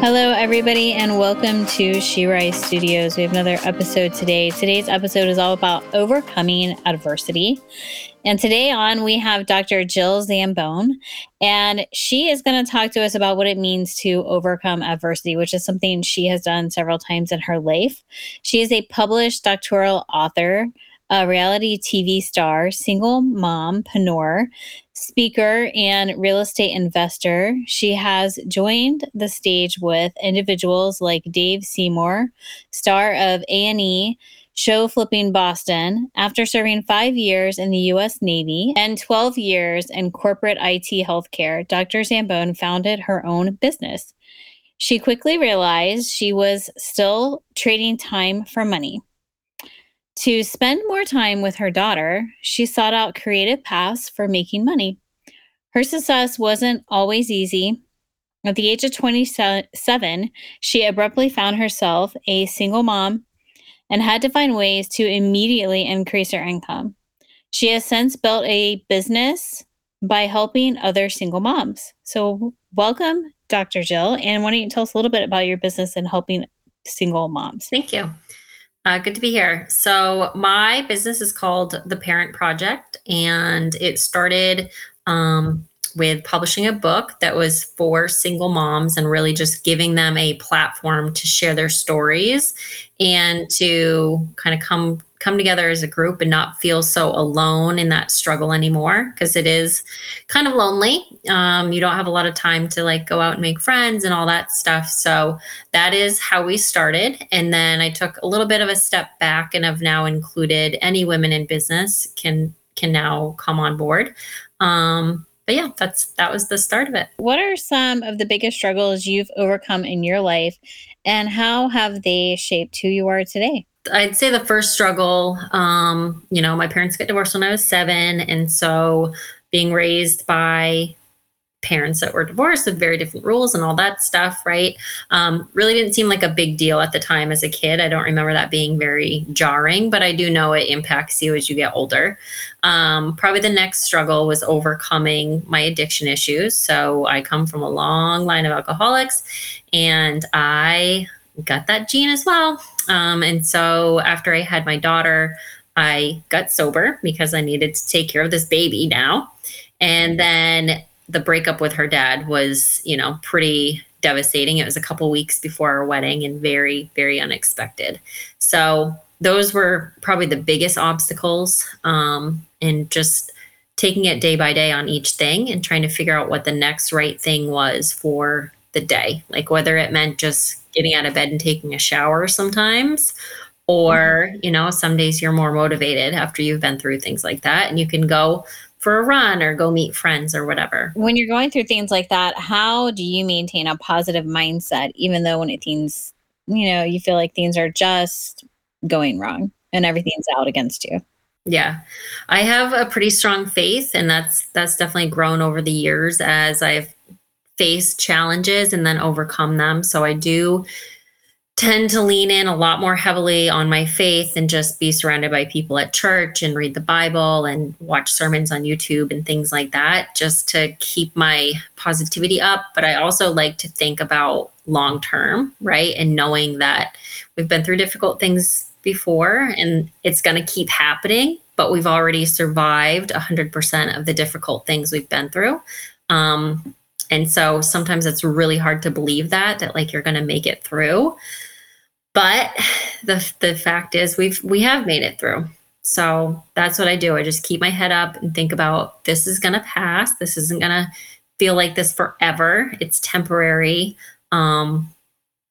Hello, everybody, and welcome to Rise Studios. We have another episode today. Today's episode is all about overcoming adversity. And today on, we have Dr. Jill Zambon, and she is going to talk to us about what it means to overcome adversity, which is something she has done several times in her life. She is a published doctoral author, a reality TV star, single mompreneur, speaker, and real estate investor. She has joined the stage with individuals like Dave Seymour, star of A&E, show flipping Boston after serving five years in the U.S. Navy and 12 years in corporate IT healthcare. Dr. Zambon founded her own business. She quickly realized she was still trading time for money. To spend more time with her daughter, she sought out creative paths for making money. Her success wasn't always easy. At the age of 27, she abruptly found herself a single mom and had to find ways to immediately increase her income. She has since built a business by helping other single moms. So, welcome, Dr. Jill. And why don't you tell us a little bit about your business and helping single moms? Thank you. Uh, good to be here. So, my business is called The Parent Project, and it started um, with publishing a book that was for single moms and really just giving them a platform to share their stories and to kind of come come together as a group and not feel so alone in that struggle anymore because it is kind of lonely. Um, you don't have a lot of time to like go out and make friends and all that stuff. So that is how we started. And then i took a little bit of a step back and have now included any women in business can can now come on board. Um, but yeah that's that was the start of it. What are some of the biggest struggles you've overcome in your life and how have they shaped who you are today I'd say the first struggle, um, you know, my parents got divorced when I was seven. And so being raised by parents that were divorced with very different rules and all that stuff, right? Um, really didn't seem like a big deal at the time as a kid. I don't remember that being very jarring, but I do know it impacts you as you get older. Um, probably the next struggle was overcoming my addiction issues. So I come from a long line of alcoholics and I got that gene as well. Um, and so after I had my daughter, I got sober because I needed to take care of this baby now. And then the breakup with her dad was, you know, pretty devastating. It was a couple weeks before our wedding and very, very unexpected. So those were probably the biggest obstacles. Um, and just taking it day by day on each thing and trying to figure out what the next right thing was for the day, like whether it meant just getting out of bed and taking a shower sometimes or mm-hmm. you know some days you're more motivated after you've been through things like that and you can go for a run or go meet friends or whatever. When you're going through things like that how do you maintain a positive mindset even though when it things you know you feel like things are just going wrong and everything's out against you? Yeah. I have a pretty strong faith and that's that's definitely grown over the years as i've face challenges and then overcome them. So I do tend to lean in a lot more heavily on my faith and just be surrounded by people at church and read the Bible and watch sermons on YouTube and things like that just to keep my positivity up. But I also like to think about long term, right? And knowing that we've been through difficult things before and it's going to keep happening, but we've already survived 100% of the difficult things we've been through. Um, and so sometimes it's really hard to believe that that like you're going to make it through. But the the fact is we've we have made it through. So that's what I do. I just keep my head up and think about this is going to pass. This isn't going to feel like this forever. It's temporary. Um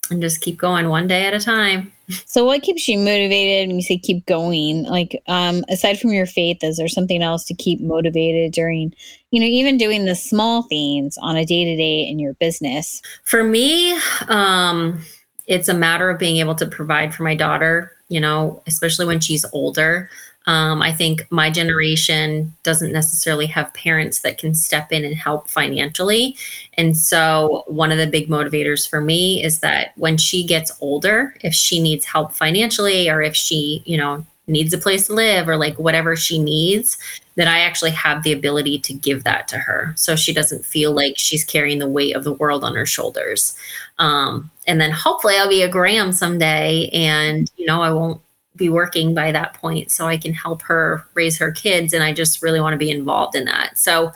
and just keep going one day at a time. So what keeps you motivated when you say keep going? Like um aside from your faith, is there something else to keep motivated during, you know, even doing the small things on a day-to-day in your business? For me, um it's a matter of being able to provide for my daughter, you know, especially when she's older. Um, I think my generation doesn't necessarily have parents that can step in and help financially. And so, one of the big motivators for me is that when she gets older, if she needs help financially or if she, you know, needs a place to live or like whatever she needs, that I actually have the ability to give that to her. So she doesn't feel like she's carrying the weight of the world on her shoulders. Um, and then hopefully I'll be a Graham someday and, you know, I won't be working by that point so I can help her raise her kids. And I just really want to be involved in that. So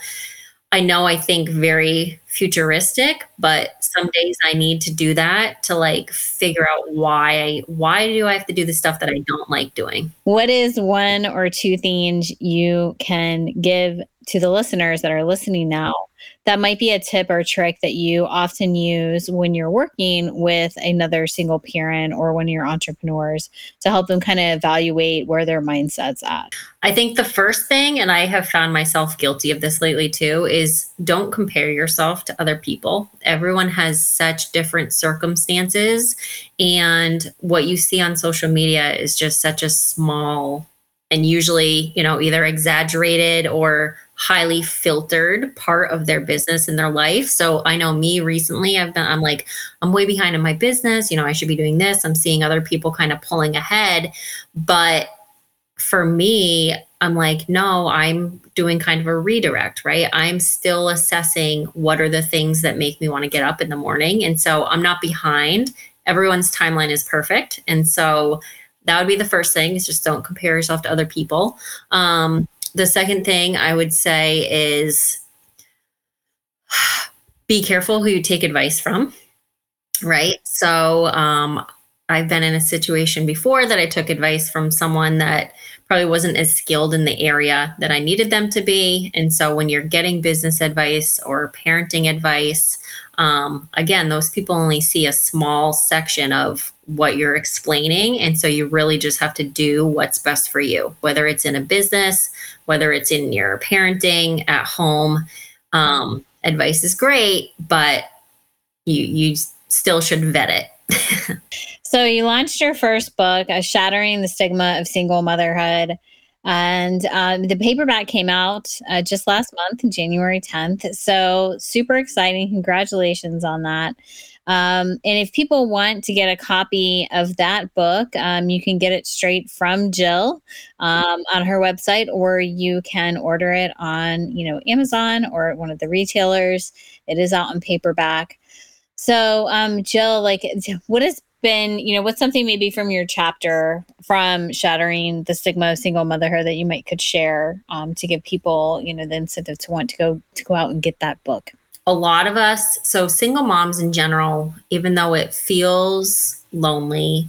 I know I think very futuristic, but some days I need to do that to like figure out why why do I have to do the stuff that I don't like doing. What is one or two things you can give to the listeners that are listening now that might be a tip or trick that you often use when you're working with another single parent or when you're entrepreneurs to help them kind of evaluate where their mindset's at? I think the first thing, and I have found myself guilty of this lately too, is don't compare yourself to other people. Everyone has such different circumstances. And what you see on social media is just such a small and usually, you know, either exaggerated or highly filtered part of their business in their life. So I know me recently, I've been, I'm like, I'm way behind in my business. You know, I should be doing this. I'm seeing other people kind of pulling ahead. But for me, I'm like, no, I'm doing kind of a redirect, right? I'm still assessing what are the things that make me want to get up in the morning. And so I'm not behind. Everyone's timeline is perfect. And so that would be the first thing is just don't compare yourself to other people. Um, the second thing I would say is be careful who you take advice from. Right. So um, I've been in a situation before that I took advice from someone that probably wasn't as skilled in the area that I needed them to be. And so when you're getting business advice or parenting advice, um, again, those people only see a small section of what you're explaining. And so you really just have to do what's best for you, whether it's in a business, whether it's in your parenting at home. Um, advice is great, but you you still should vet it. so you launched your first book, "Shattering the Stigma of Single Motherhood," and um, the paperback came out uh, just last month, January 10th. So super exciting! Congratulations on that. Um, and if people want to get a copy of that book, um, you can get it straight from Jill um, on her website, or you can order it on, you know, Amazon or one of the retailers. It is out in paperback. So, um, Jill, like, what has been, you know, what's something maybe from your chapter from shattering the stigma of single motherhood that you might could share um, to give people, you know, the incentive to want to go to go out and get that book? a lot of us, so single moms in general, even though it feels lonely,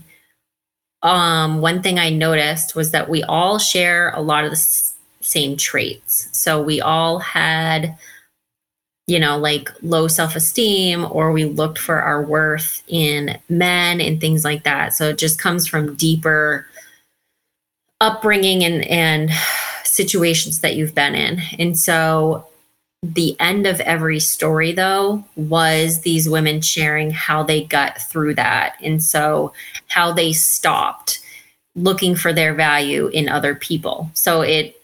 um, one thing I noticed was that we all share a lot of the s- same traits. So we all had, you know, like low self esteem, or we looked for our worth in men and things like that. So it just comes from deeper upbringing and, and situations that you've been in. And so the end of every story though was these women sharing how they got through that and so how they stopped looking for their value in other people so it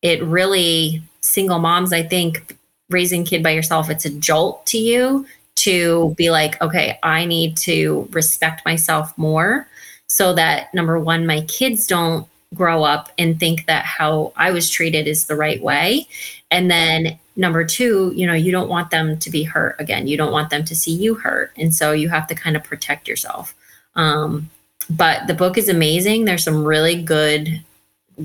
it really single moms i think raising kid by yourself it's a jolt to you to be like okay i need to respect myself more so that number one my kids don't grow up and think that how i was treated is the right way. And then number two you know you don't want them to be hurt again. You don't want them to see you hurt. And so you have to kind of protect yourself. Um, but the book is amazing. There's some really good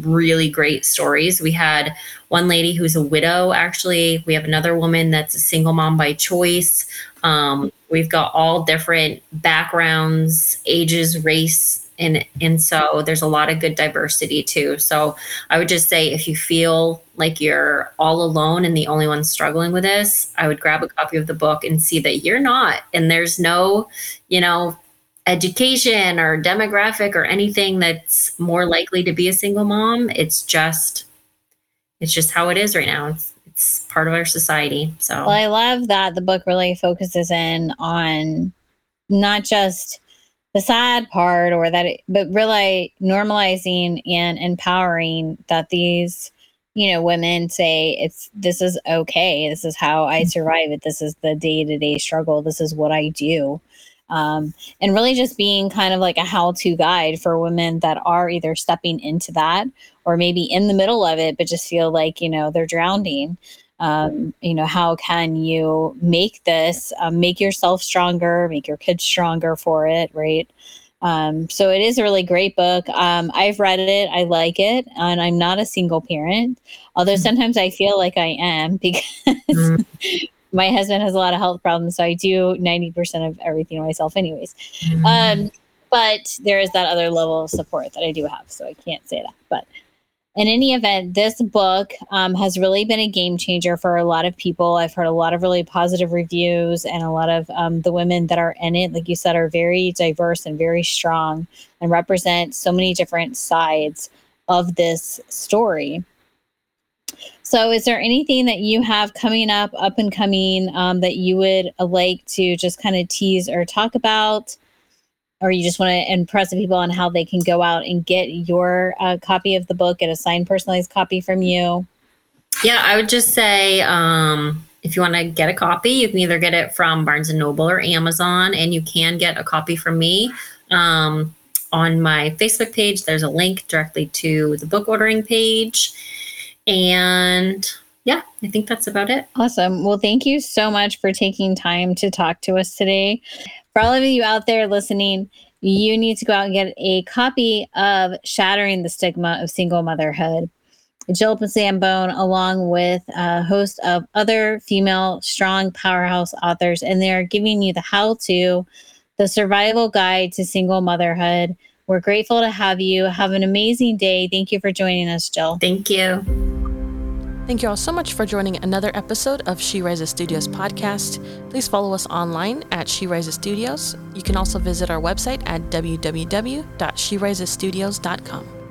really great stories. We had one lady who's a widow actually. We have another woman that's a single mom by choice. Um, we've got all different backgrounds ages race and and so there's a lot of good diversity too. So i would just say if you feel like you're all alone and the only one struggling with this i would grab a copy of the book and see that you're not and there's no you know education or demographic or anything that's more likely to be a single mom it's just it's just how it is right now. It's, it's part of our society so. Well i love that the book really focuses in on not just the sad part or that it, but really normalizing and empowering that these you know women say it's this is okay. This is how i mm-hmm. survive it. This is the day-to-day struggle. This is what i do um, and really just being kind of like a how-to guide for women that are either stepping into that or maybe in the middle of it, but just feel like, you know, they're drowning. Um, you know, how can you make this, um, make yourself stronger, make your kids stronger for it, right? Um, so it is a really great book. Um, I've read it, I like it, and I'm not a single parent, although mm-hmm. sometimes I feel like I am because mm-hmm. My husband has a lot of health problems, so I do 90% of everything myself, anyways. Mm-hmm. Um, but there is that other level of support that I do have, so I can't say that. But in any event, this book um, has really been a game changer for a lot of people. I've heard a lot of really positive reviews, and a lot of um, the women that are in it, like you said, are very diverse and very strong and represent so many different sides of this story. So, is there anything that you have coming up, up and coming, um, that you would uh, like to just kind of tease or talk about? or you just want to impress the people on how they can go out and get your uh, copy of the book, get a signed personalized copy from you? Yeah, I would just say um, if you want to get a copy, you can either get it from Barnes and Noble or Amazon, and you can get a copy from me. Um, on my Facebook page, there's a link directly to the book ordering page. And yeah, I think that's about it. Awesome. Well, thank you so much for taking time to talk to us today for all of you out there listening, you need to go out and get a copy of Shattering the Stigma of Single Motherhood. Jill Zambon, along with a host of other female strong powerhouse authors, and they're giving you the how to, the survival guide to single motherhood. We're grateful to have you. Have an amazing day. Thank you for joining us, Jill. Thank you. Thank you all so much for joining another episode of She Rises Studios podcast. Please follow us online at She Rises Studios. You can also visit our website at www.sherisesstudios.com.